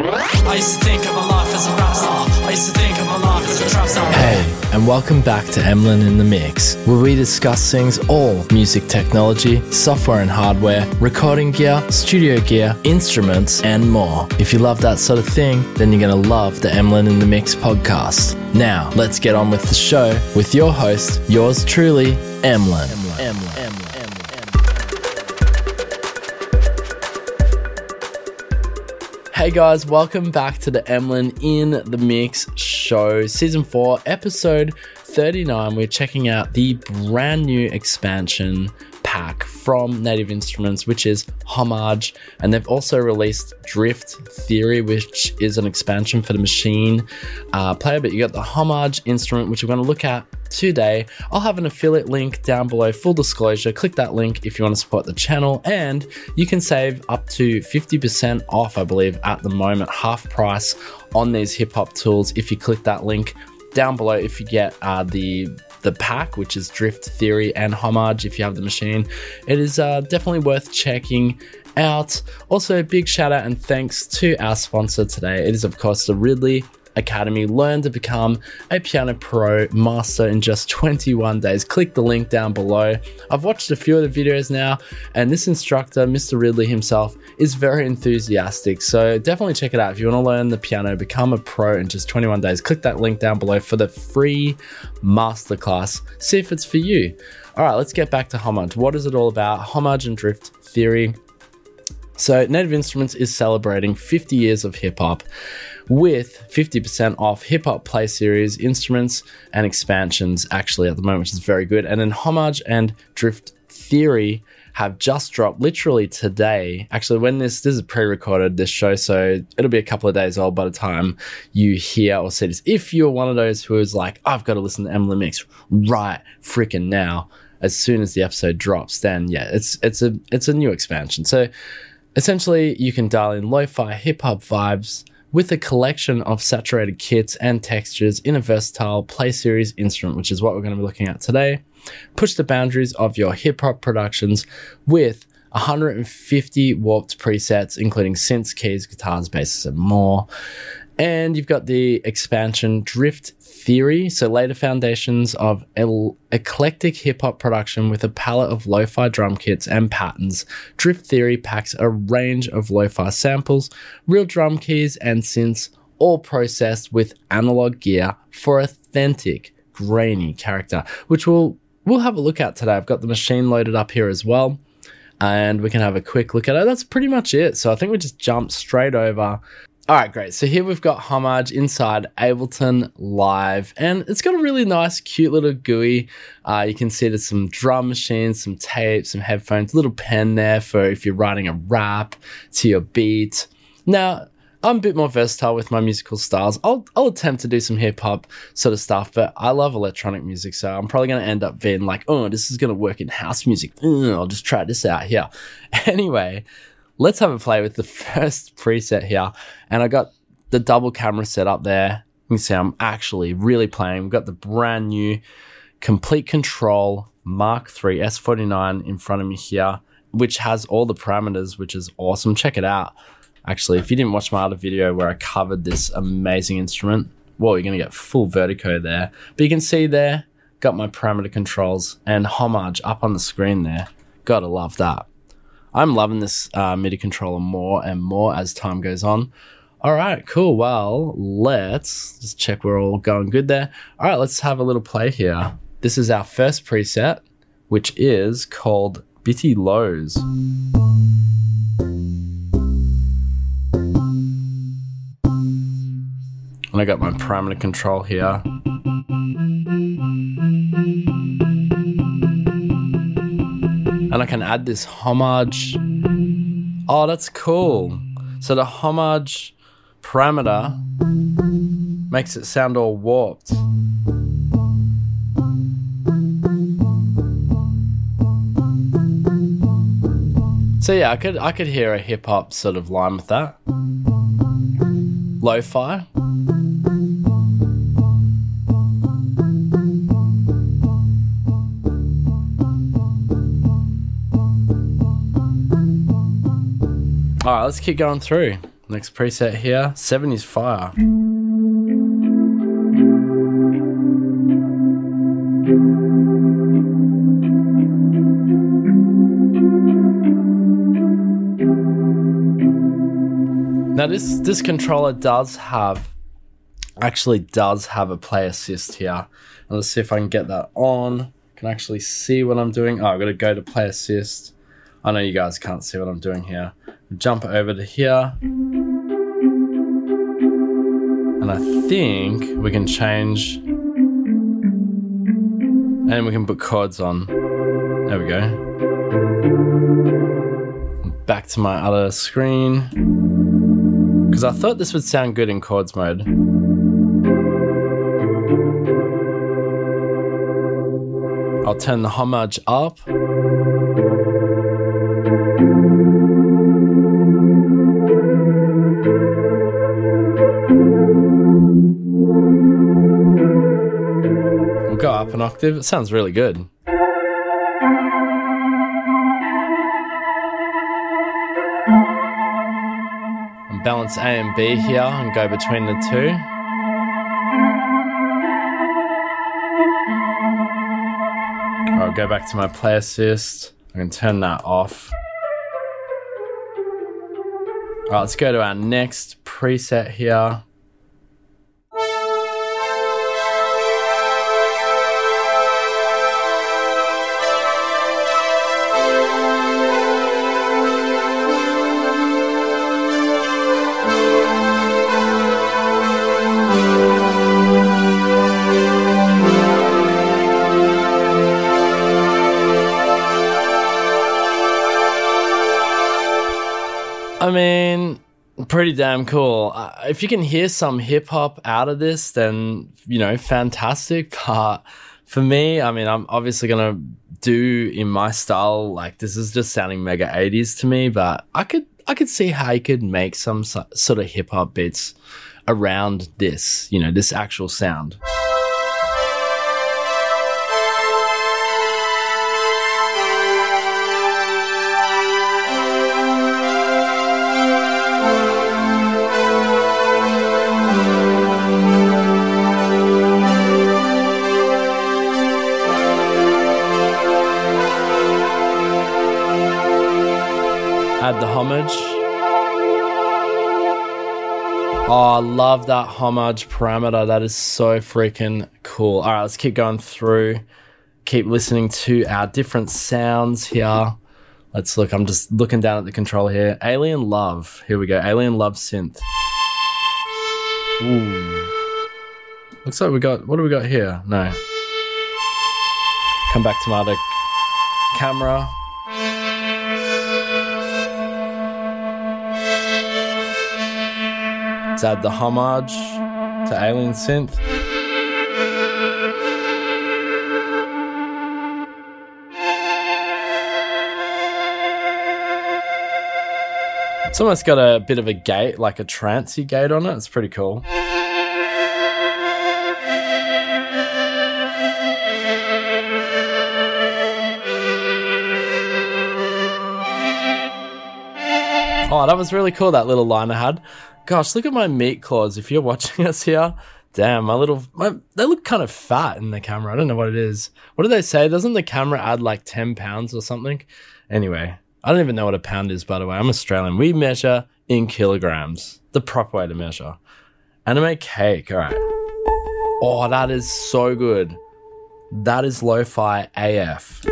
I used to think of my life as a rap star. I used to think of my life as a trap star. Hey, and welcome back to Emlyn in the Mix, where we discuss things all music technology, software and hardware, recording gear, studio gear, instruments, and more. If you love that sort of thing, then you're going to love the Emlyn in the Mix podcast. Now, let's get on with the show with your host, yours truly, Emlyn. Emlyn. Emlyn. Hey guys, welcome back to the Emlyn in the Mix show, season 4, episode 39. We're checking out the brand new expansion from Native Instruments, which is Homage, and they've also released Drift Theory, which is an expansion for the Maschine uh, player. But you got the Homage instrument, which we're going to look at today. I'll have an affiliate link down below. Full disclosure, click that link if you want to support the channel, and you can save up to 50% off, I believe, at the moment, half price on these hip hop tools if you click that link down below if you get uh, the the pack, which is Drift Theory and Homage if you have the Maschine. It is uh, definitely worth checking out. Also, a big shout out and thanks to our sponsor today. It is, of course, the Ridley Academy. Learn to become a piano pro master in just 21 days. Click the link down below. I've watched a few of the videos now, and this instructor, Mr. Ridley himself, is very enthusiastic. So definitely check it out. If you want to learn the piano, become a pro in just 21 days, click that link down below for the free masterclass. See if it's for you. All right, let's get back to Homage. What is it all about? Homage and drift theory. So, Native Instruments is celebrating 50 years of hip hop with 50% off hip hop play series, instruments, and expansions actually at the moment, which is very good. And then Homage and Drift Theory have just dropped literally today. Actually, when this this is pre-recorded this show, so it'll be a couple of days old by the time you hear or see this. If you're one of those who is like, I've got to listen to Emlyn Mix right freaking now, as soon as the episode drops, then yeah, it's it's a it's a new expansion. So essentially, you can dial in lo-fi hip hop vibes with a collection of saturated kits and textures in a versatile play series instrument, which is what we're going to be looking at today. Push the boundaries of your hip hop productions with 150 warped presets, including synths, keys, guitars, basses, and more. And you've got the expansion Drift Theory, so later foundations of el- eclectic hip hop production with a palette of lo fi drum kits and patterns. Drift Theory packs a range of lo fi samples, real drum keys, and synths, all processed with analog gear for authentic, grainy character, which we'll, we'll have a look at today. I've got the Maschine loaded up here as well and we can have a quick look at it. That's pretty much it. So I think we just jump straight over all right, great. So here we've got Homage inside Ableton Live, and it's got a really nice, cute little GUI. Uh, you can see there's some drum machines, some tape, some headphones, little pen there for if you're writing a rap to your beat. Now, I'm a bit more versatile with my musical styles. I'll, I'll attempt to do some hip hop sort of stuff, but I love electronic music, so I'm probably going to end up being like, oh, this is going to work in house music. I'll just try this out here. Anyway, let's have a play with the first preset here. And I got the double camera set up there. You can see I'm actually really playing. We've got the brand new Komplete Kontrol Mark III S49 in front of me here, which has all the parameters, which is awesome. Check it out. Actually, if you didn't watch my other video where I covered this amazing instrument, well, you're going to get full vertigo there. But you can see there, got my parameter controls and homage up on the screen there. Gotta love that. I'm loving this uh, MIDI controller more and more as time goes on. All right, cool. Well, let's just check we're all going good there. All right, let's have a little play here. This is our first preset, which is called Bitty Lows. And I got my parameter control here. And I can add this homage. Oh, that's cool. So the homage parameter makes it sound all warped. So yeah, I could I could hear a hip hop sort of line with that. Lo-fi. All right, let's keep going through. Next preset here 70s Fire. Now this this controller does have actually does have a play assist here. Let's see if I can get that on. Can actually see what I'm doing. Oh, I've got to go to play assist. I know you guys can't see what I'm doing here. Jump over to here. And I think we can change and we can put chords on. There we go. Back to my other screen. Because I thought this would sound good in chords mode. I'll turn the homage up. We'll go up an octave. It sounds really good. And balance A and B here and go between the two. I'll go back to my play assist. I can turn that off. Alright, let's go to our next preset here. Pretty damn cool. Uh, if you can hear some hip hop out of this, then, you know, fantastic. But for me, I mean, I'm obviously to do in my style, like, this is just sounding mega 80s to me, but I could. I could see how you could make some so- sort of hip hop beats around this, you know, this actual sound. Oh, I love that homage parameter. That is so freaking cool. All right, let's keep going through. Keep listening to our different sounds here. Let's look. I'm just looking down at the controller here. Alien Love. Here we go. Alien Love synth. Ooh. Looks like we got. What do we got here? No. Come back to my camera. Let's add the homage to Alien Synth. It's almost got a bit of a gate, like a trancey gate on it. It's pretty cool. Oh, that was really cool, that little line I had. Gosh, look at my meat claws. If you're watching us here, damn, my little, my, they look kind of fat in the camera. I don't know what it is. What do they say? Doesn't the camera add like 10 pounds or something? Anyway, I don't even know what a pound is, by the way. I'm Australian. We measure in kilograms, the proper way to measure. Anime cake, all right. Oh, that is so good. That is lo fi AF.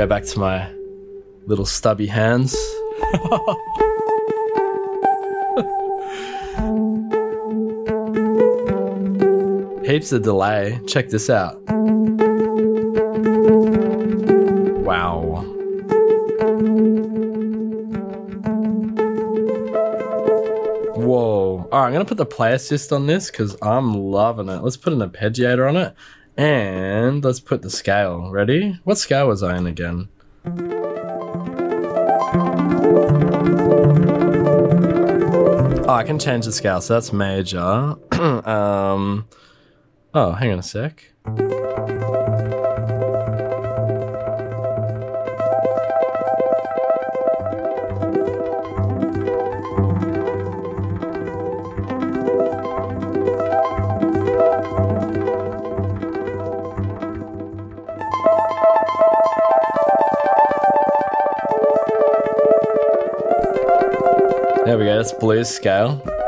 Go back to my little stubby hands. Heaps of delay. Check this out. Wow. Whoa. All right, I'm going to put the play assist on this because I'm loving it. Let's put an arpeggiator on it and let's put the scale. Ready? What scale was I in again? Oh, I can change the scale, so that's major. um, oh, hang on a sec. That's blues scale.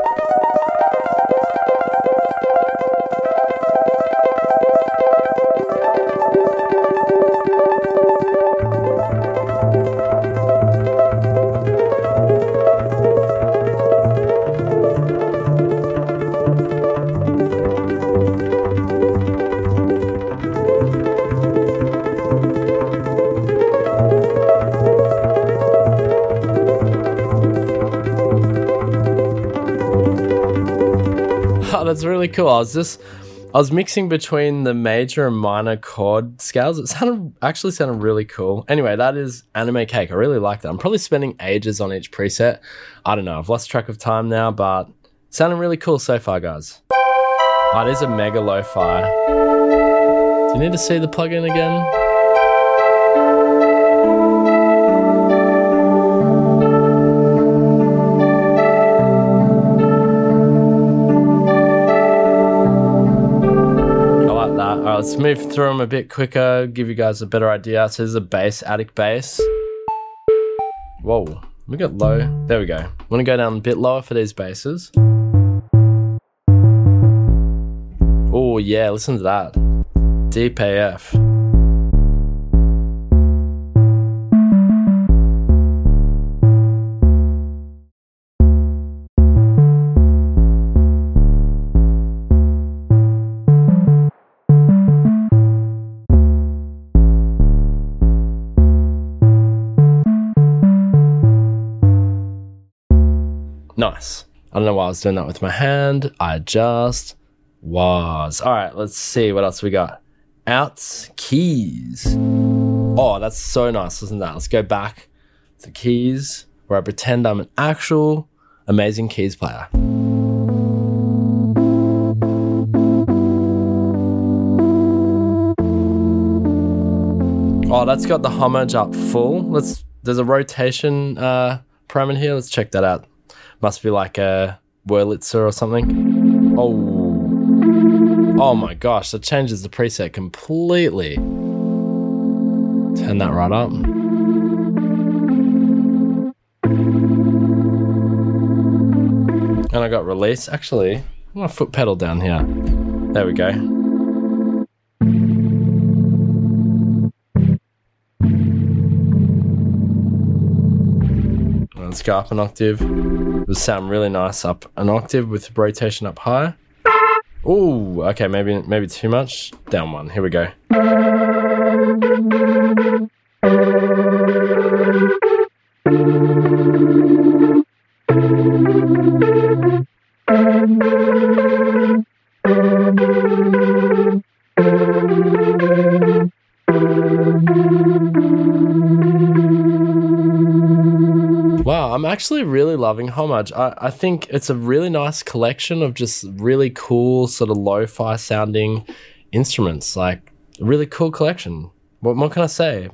Oh, that's really cool. I was just I was mixing between the major and minor chord scales. It sounded actually sounded really cool. Anyway, that is Anime Cake. I really like that. I'm probably spending ages on each preset. I don't know. I've lost track of time now, but sounding really cool so far, guys. Oh, it is a mega lo-fi. Do you need to see the plugin again? Let's move through them a bit quicker, give you guys a better idea. So there's a bass, attic bass. Whoa, we got low. There we go. Want to go down a bit lower for these basses. Oh yeah, listen to that. Deep AF. Nice. I don't know why I was doing that with my hand. I just was. All right, let's see what else we got. Outs keys. Oh, that's so nice, isn't that? Let's go back to keys where I pretend I'm an actual amazing keys player. Oh, that's got the homage up full. Let's. There's a rotation uh, parameter here. Let's check that out. Must be like a Wurlitzer or something. Oh, oh my gosh! That changes the preset completely. Turn that right up. And I got release. Actually, I want a foot pedal down here. There we go. Go up an octave. It would sound really nice up an octave with rotation up higher. Ooh, okay, maybe maybe too much. Down one. Here we go. Actually really loving Homage. I, I think it's a really nice collection of just really cool, sort of lo fi sounding instruments. Like, really cool collection. What more can I say?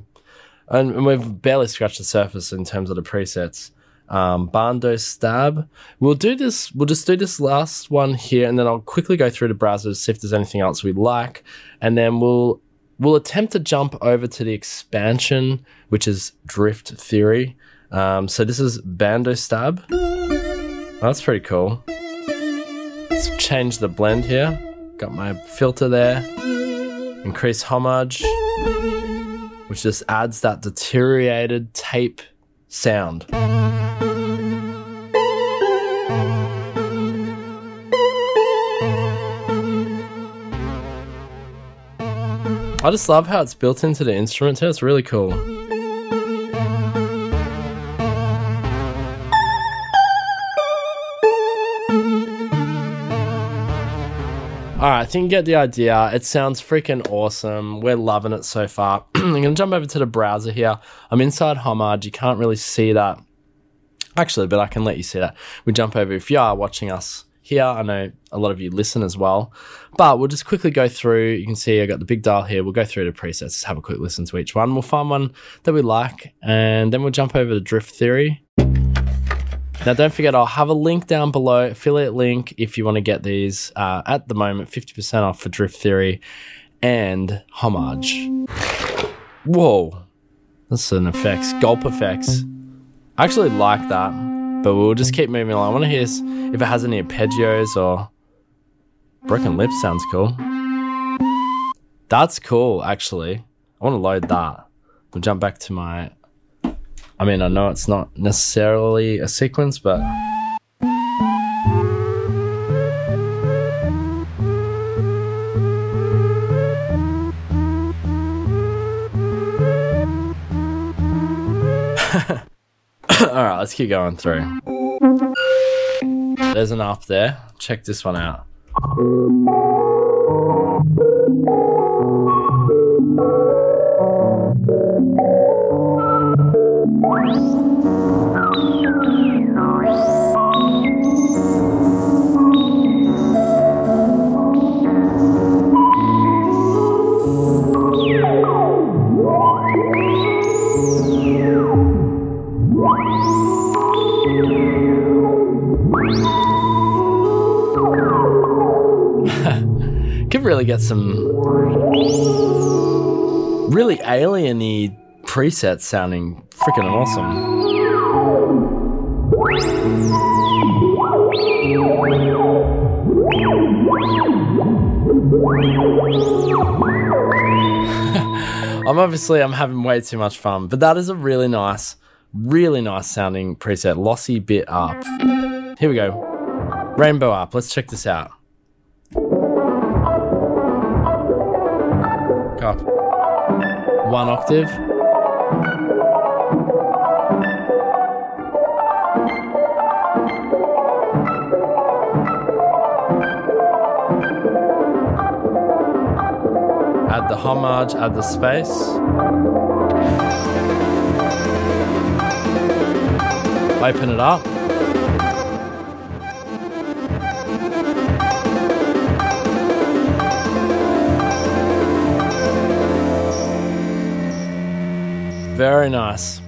And, and we've barely scratched the surface in terms of the presets. Um, Bando Stab. We'll do this, we'll just do this last one here, and then I'll quickly go through the browser to see if there's anything else we like. And then we'll we'll attempt to jump over to the expansion, which is Drift Theory. Um, so this is Bando Stab. That's pretty cool. Let's change the blend here. Got my filter there. Increase homage, which just adds that deteriorated tape sound. I just love how it's built into the instrument too. It's really cool. All right, I think you get the idea. It sounds freaking awesome. We're loving it so far. I'm going to jump over to the browser here. I'm inside Homage. You can't really see that. Actually, but I can let you see that. We jump over if you are watching us here. I know a lot of you listen as well. But we'll just quickly go through. You can see I got the big dial here. We'll go through the presets, have a quick listen to each one. We'll find one that we like, and then we'll jump over to Drift Theory. Now, don't forget, I'll have a link down below, affiliate link, if you want to get these uh, at the moment, 50% off for Drift Theory and Homage. Whoa, that's an effects, gulp effects. I actually like that. But we'll just keep moving along. I want to hear if it has any arpeggios or broken lips. Sounds cool. That's cool, actually. I want to load that. We'll jump back to my. I mean, I know it's not necessarily a sequence, but. All right, let's keep going through. There's an up there. Check this one out. Really get some really alieny presets sounding freaking awesome. I'm obviously I'm having way too much fun, but that is a really nice, really nice sounding preset. Lossy bit up. Here we go. Rainbow up. Let's check this out. Up. One octave. Add the homage, add the space. Open it up. Very nice.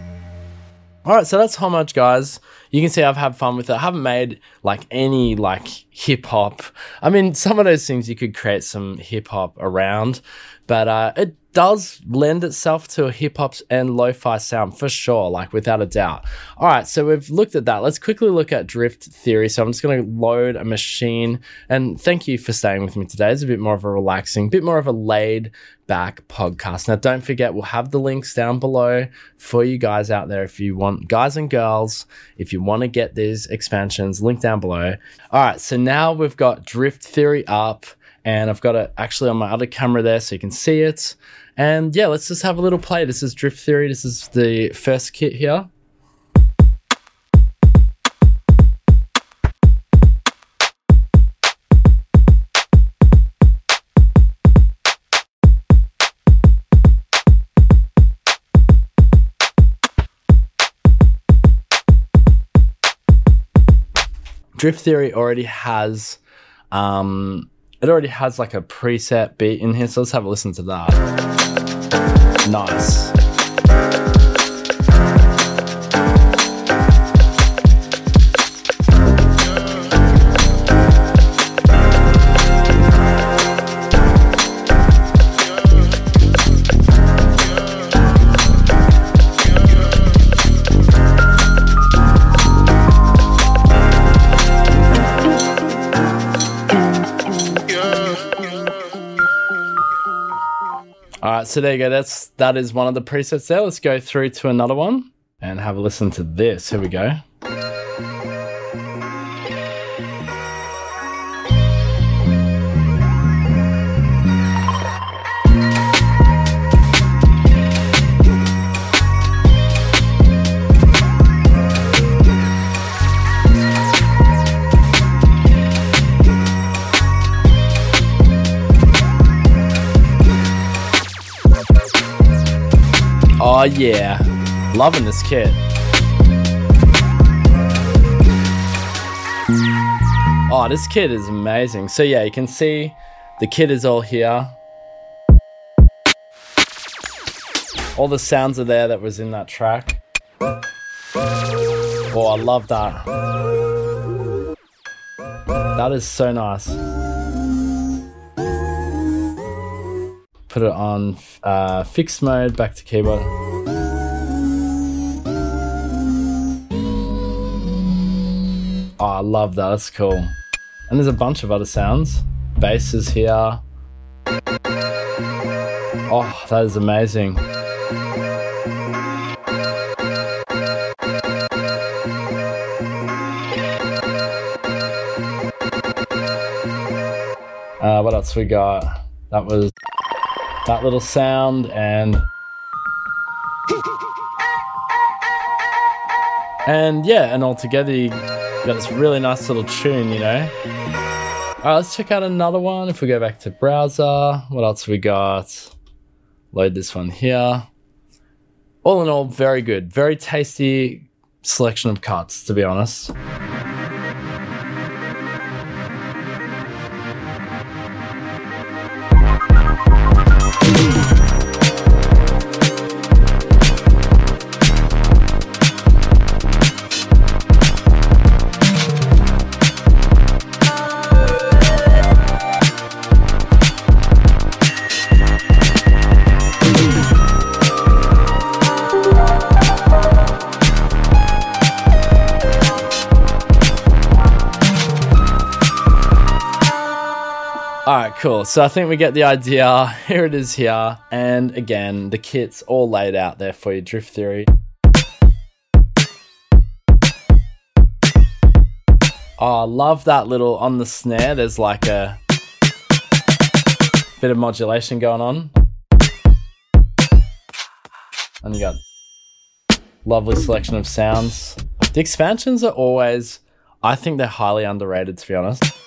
All right, so that's homage, guys. You can see I've had fun with it. I haven't made like any like hip hop. I mean, some of those things you could create some hip hop around, but uh, it does lend itself to a hip hop and lo-fi sound for sure, like without a doubt. All right, so we've looked at that. Let's quickly look at drift theory. So I'm just going to load a Maschine, and thank you for staying with me today. It's a bit more of a relaxing, bit more of a laid back podcast. Now, don't forget, we'll have the links down below for you guys out there if you want, guys and girls, if you want to get these expansions, link down below. All right, so now we've got drift theory up and I've got it actually on my other camera there so you can see it. And yeah, let's just have a little play. This is Drift Theory. This is the first kit here. Drift Theory already has um it already has like a preset beat in here, so let's have a listen to that. Nice. So there you go. That's that is one of the presets there. Let's go through to another one and have a listen to this. Here we go. Oh yeah, loving this kit. Oh, this kit is amazing. So yeah, you can see the kit is all here. All the sounds are there that was in that track. Oh, I love that. That is so nice. Put it on uh, fixed mode, back to keyboard. Oh, I love that. That's cool. And there's a bunch of other sounds. Bass is here. Oh, that is amazing. Uh, what else we got? That was that little sound and and yeah, and altogether you got this really nice little tune, you know. All right, let's check out another one. If we go back to browser, what else we got? Load this one here. All in all, very good, very tasty selection of cuts, to be honest. Cool. So I think we get the idea. Here it is here. And again, the kit's all laid out there for you. Drift Theory. Oh, I love that little on the snare. There's like a bit of modulation going on. And you got lovely selection of sounds. The expansions are always, I think they're highly underrated, to be honest.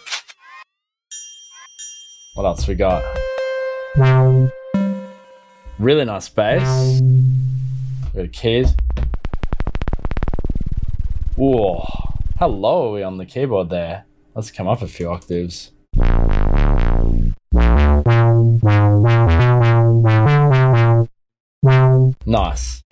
What else we got? Really nice bass. We got keys. Whoa. How low are we on the keyboard there? Let's come up a few octaves. Nice.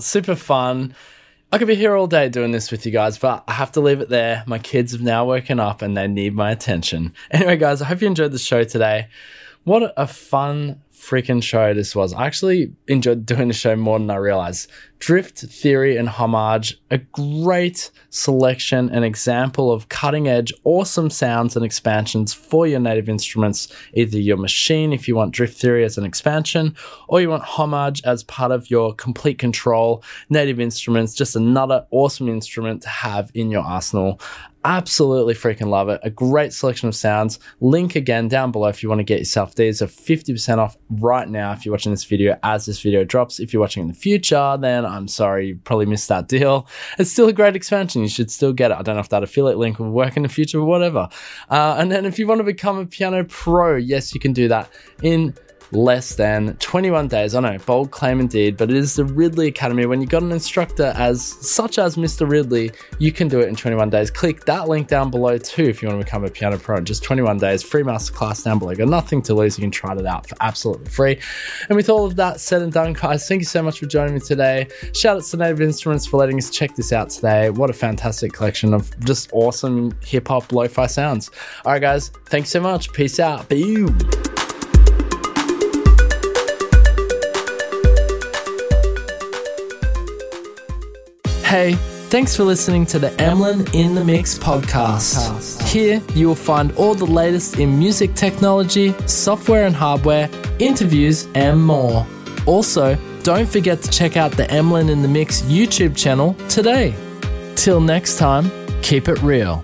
Super fun. I could be here all day doing this with you guys, but I have to leave it there. My kids have now woken up and they need my attention. Anyway, guys, I hope you enjoyed the show today. What a fun freaking show this was. I actually enjoyed doing the show more than I realized. Drift Theory and Homage, a great selection, an example of cutting edge, awesome sounds and expansions for your native instruments, either your Maschine if you want Drift Theory as an expansion, or you want Homage as part of your Komplete Kontrol native instruments, just another awesome instrument to have in your arsenal. Absolutely freaking love it. A great selection of sounds. Link again down below if you want to get yourself these are 50% off right now if you're watching this video as this video drops. If you're watching in the future, then I'm sorry, you probably missed that deal. It's still a great expansion. You should still get it. I don't know if that affiliate link will work in the future or whatever. Uh, and then if you want to become a piano pro, yes, you can do that in less than 21 days. I know, bold claim indeed, but it is the Ridley Academy. When you got an instructor as such as Mr. Ridley, you can do it in 21 days. Click that link down below too if you want to become a piano pro in just 21 days. Free masterclass down below. Got nothing to lose. You can try it out for absolutely free. And with all of that said and done, guys, thank you so much for joining me today. Shout out to Native Instruments for letting us check this out today. What a fantastic collection of just awesome hip hop lo fi sounds. All right, guys, thanks so much. Peace out. Boom. Hey, thanks for listening to the Emlyn in the Mix podcast. Here you will find all the latest in music technology, software and hardware, interviews, and more. Also, don't forget to check out the Emlyn in the Mix YouTube channel today. Till next time, keep it real.